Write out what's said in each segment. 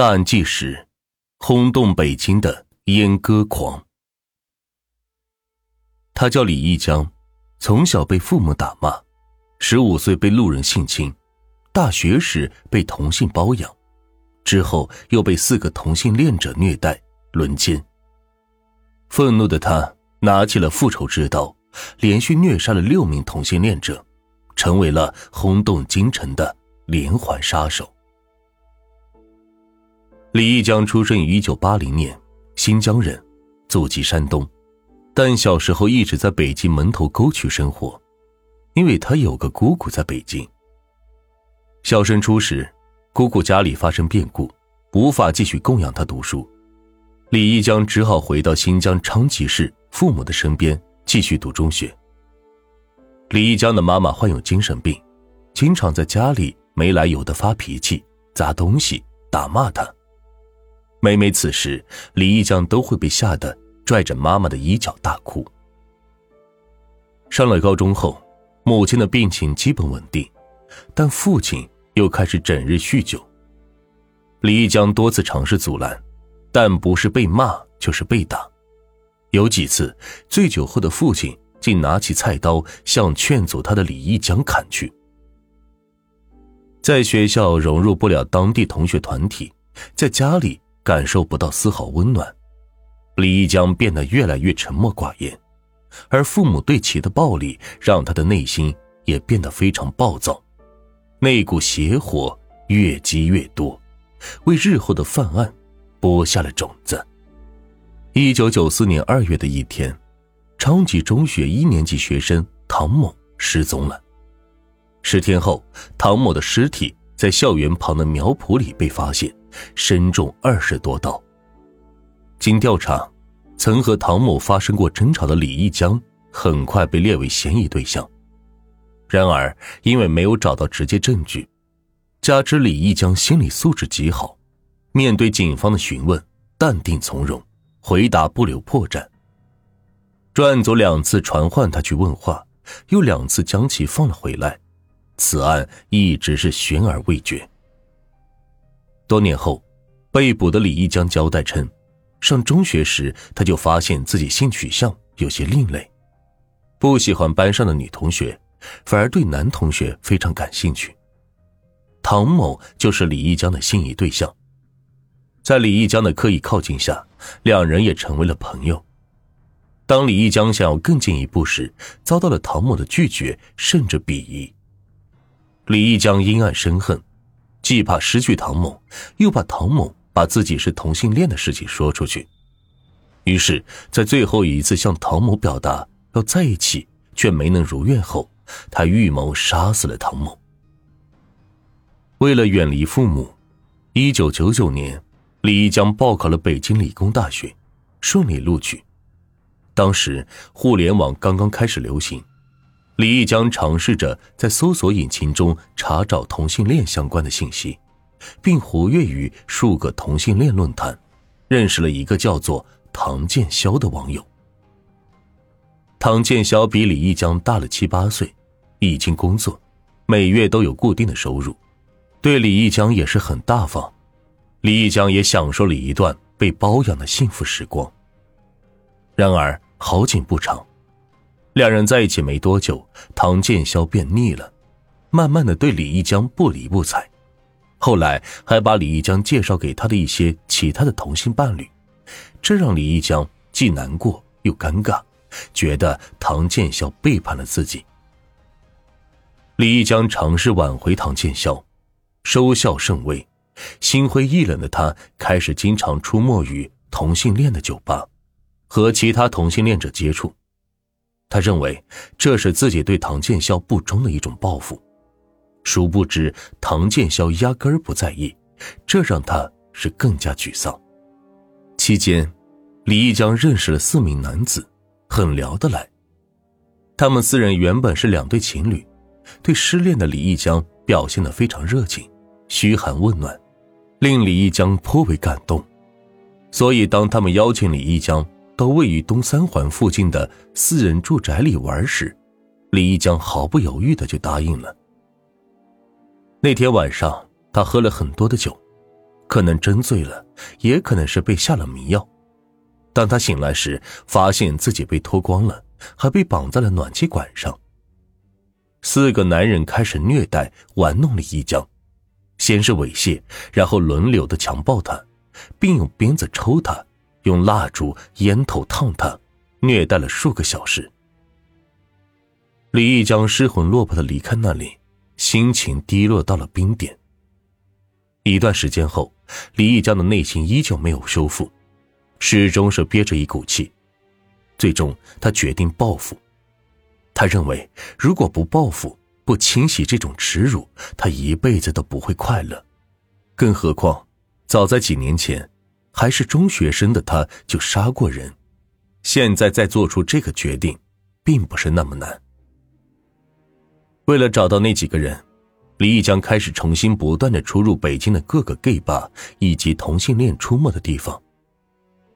大案纪实，轰动北京的阉割狂。他叫李一江，从小被父母打骂，十五岁被路人性侵，大学时被同性包养，之后又被四个同性恋者虐待轮奸。愤怒的他拿起了复仇之刀，连续虐杀了六名同性恋者，成为了轰动京城的连环杀手。李义江出生于一九八零年，新疆人，祖籍山东，但小时候一直在北京门头沟区生活，因为他有个姑姑在北京。小升初时，姑姑家里发生变故，无法继续供养他读书，李义江只好回到新疆昌吉市父母的身边继续读中学。李义江的妈妈患有精神病，经常在家里没来由的发脾气、砸东西、打骂他。每每此时，李一江都会被吓得拽着妈妈的衣角大哭。上了高中后，母亲的病情基本稳定，但父亲又开始整日酗酒。李一江多次尝试阻拦，但不是被骂就是被打。有几次，醉酒后的父亲竟拿起菜刀向劝阻他的李一江砍去。在学校融入不了当地同学团体，在家里。感受不到丝毫温暖，李一江变得越来越沉默寡言，而父母对其的暴力让他的内心也变得非常暴躁，那股邪火越积越多，为日后的犯案播下了种子。一九九四年二月的一天，昌吉中学一年级学生唐某失踪了。十天后，唐某的尸体在校园旁的苗圃里被发现。身中二十多刀。经调查，曾和唐某发生过争吵的李一江很快被列为嫌疑对象。然而，因为没有找到直接证据，加之李一江心理素质极好，面对警方的询问，淡定从容，回答不留破绽。专案组两次传唤他去问话，又两次将其放了回来，此案一直是悬而未决。多年后，被捕的李一江交代称，上中学时他就发现自己性取向有些另类，不喜欢班上的女同学，反而对男同学非常感兴趣。唐某就是李一江的心仪对象，在李一江的刻意靠近下，两人也成为了朋友。当李一江想要更进一步时，遭到了唐某的拒绝甚至鄙夷。李一江阴暗生恨。既怕失去唐某，又怕唐某把自己是同性恋的事情说出去，于是，在最后一次向唐某表达要在一起却没能如愿后，他预谋杀死了唐某。为了远离父母，一九九九年，李一江报考了北京理工大学，顺利录取。当时互联网刚刚开始流行。李义江尝试着在搜索引擎中查找同性恋相关的信息，并活跃于数个同性恋论坛，认识了一个叫做唐建霄的网友。唐建霄比李义江大了七八岁，已经工作，每月都有固定的收入，对李义江也是很大方。李义江也享受了一段被包养的幸福时光。然而好景不长。两人在一起没多久，唐建霄便腻了，慢慢的对李一江不理不睬，后来还把李一江介绍给他的一些其他的同性伴侣，这让李一江既难过又尴尬，觉得唐建霄背叛了自己。李一江尝试挽回唐建霄，收效甚微，心灰意冷的他开始经常出没于同性恋的酒吧，和其他同性恋者接触。他认为这是自己对唐建霄不忠的一种报复，殊不知唐建霄压根儿不在意，这让他是更加沮丧。期间，李一江认识了四名男子，很聊得来。他们四人原本是两对情侣，对失恋的李一江表现得非常热情，嘘寒问暖，令李一江颇为感动。所以，当他们邀请李一江。到位于东三环附近的私人住宅里玩时，李一江毫不犹豫的就答应了。那天晚上，他喝了很多的酒，可能真醉了，也可能是被下了迷药。当他醒来时，发现自己被脱光了，还被绑在了暖气管上。四个男人开始虐待、玩弄李一江，先是猥亵，然后轮流的强暴他，并用鞭子抽他，用蜡烛、烟头烫他，虐待了数个小时。李一江失魂落魄的离开那里，心情低落到了冰点。一段时间后，李一江的内心依旧没有修复。始终是憋着一股气，最终他决定报复。他认为，如果不报复、不清洗这种耻辱，他一辈子都不会快乐。更何况，早在几年前，还是中学生的他就杀过人，现在再做出这个决定，并不是那么难。为了找到那几个人，李毅将开始重新不断的出入北京的各个 gay 吧以及同性恋出没的地方。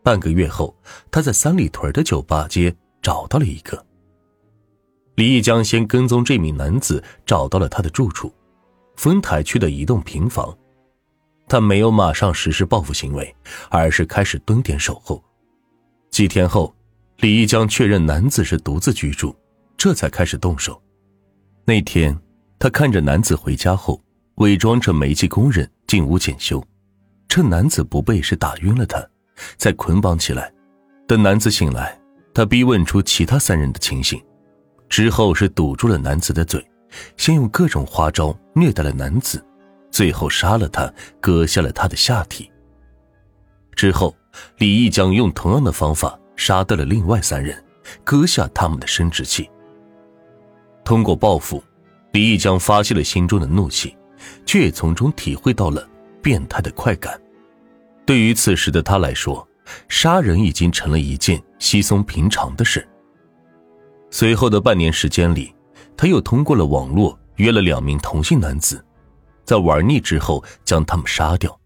半个月后，他在三里屯的酒吧街找到了一个。李毅江先跟踪这名男子，找到了他的住处——丰台区的一栋平房。他没有马上实施报复行为，而是开始蹲点守候。几天后，李一江确认男子是独自居住，这才开始动手。那天，他看着男子回家后，伪装成煤气工人进屋检修，趁男子不备时打晕了他。再捆绑起来，等男子醒来，他逼问出其他三人的情形，之后是堵住了男子的嘴，先用各种花招虐待了男子，最后杀了他，割下了他的下体。之后，李毅将用同样的方法杀掉了另外三人，割下他们的生殖器。通过报复，李毅将发泄了心中的怒气，却也从中体会到了变态的快感。对于此时的他来说，杀人已经成了一件稀松平常的事。随后的半年时间里，他又通过了网络约了两名同性男子，在玩腻之后将他们杀掉。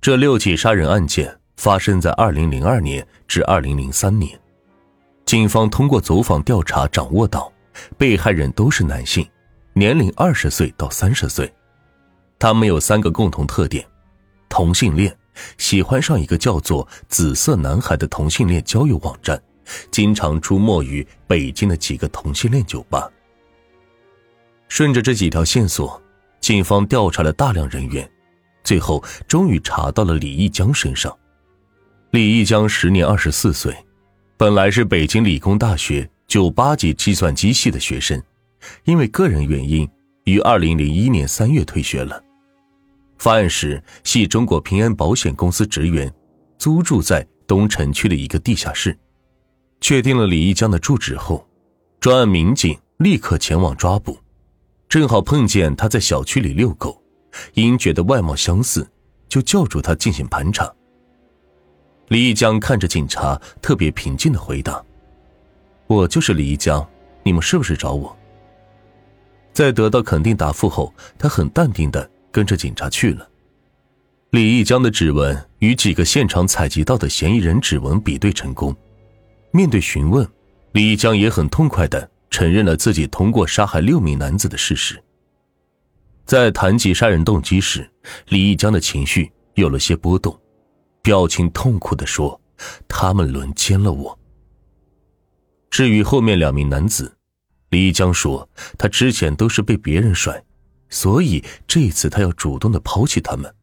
这六起杀人案件发生在二零零二年至二零零三年，警方通过走访调查掌握到，被害人都是男性，年龄二十岁到三十岁，他们有三个共同特点。同性恋，喜欢上一个叫做“紫色男孩”的同性恋交友网站，经常出没于北京的几个同性恋酒吧。顺着这几条线索，警方调查了大量人员，最后终于查到了李一江身上。李一江时年二十四岁，本来是北京理工大学九八级计算机系的学生，因为个人原因，于二零零一年三月退学了。发案时系中国平安保险公司职员，租住在东城区的一个地下室。确定了李一江的住址后，专案民警立刻前往抓捕。正好碰见他在小区里遛狗，因觉得外貌相似，就叫住他进行盘查。李一江看着警察，特别平静的回答：“我就是李一江，你们是不是找我？”在得到肯定答复后，他很淡定的。跟着警察去了。李一江的指纹与几个现场采集到的嫌疑人指纹比对成功。面对询问，李一江也很痛快的承认了自己通过杀害六名男子的事实。在谈及杀人动机时，李义江的情绪有了些波动，表情痛苦的说：“他们轮奸了我。”至于后面两名男子，李义江说：“他之前都是被别人甩。”所以这一次他要主动的抛弃他们。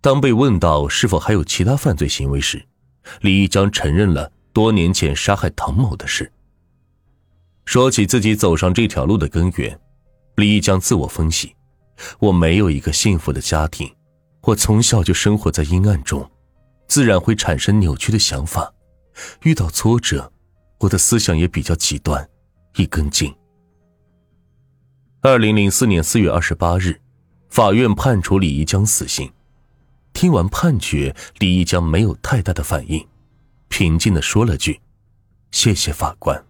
当被问到是否还有其他犯罪行为时，李一江承认了多年前杀害唐某的事。说起自己走上这条路的根源，李一江自我分析：我没有一个幸福的家庭，我从小就生活在阴暗中，自然会产生扭曲的想法。遇到挫折，我的思想也比较极端，一根筋。二零零四年四月二十八日，法院判处李一江死刑。听完判决，李一江没有太大的反应，平静的说了句：“谢谢法官。”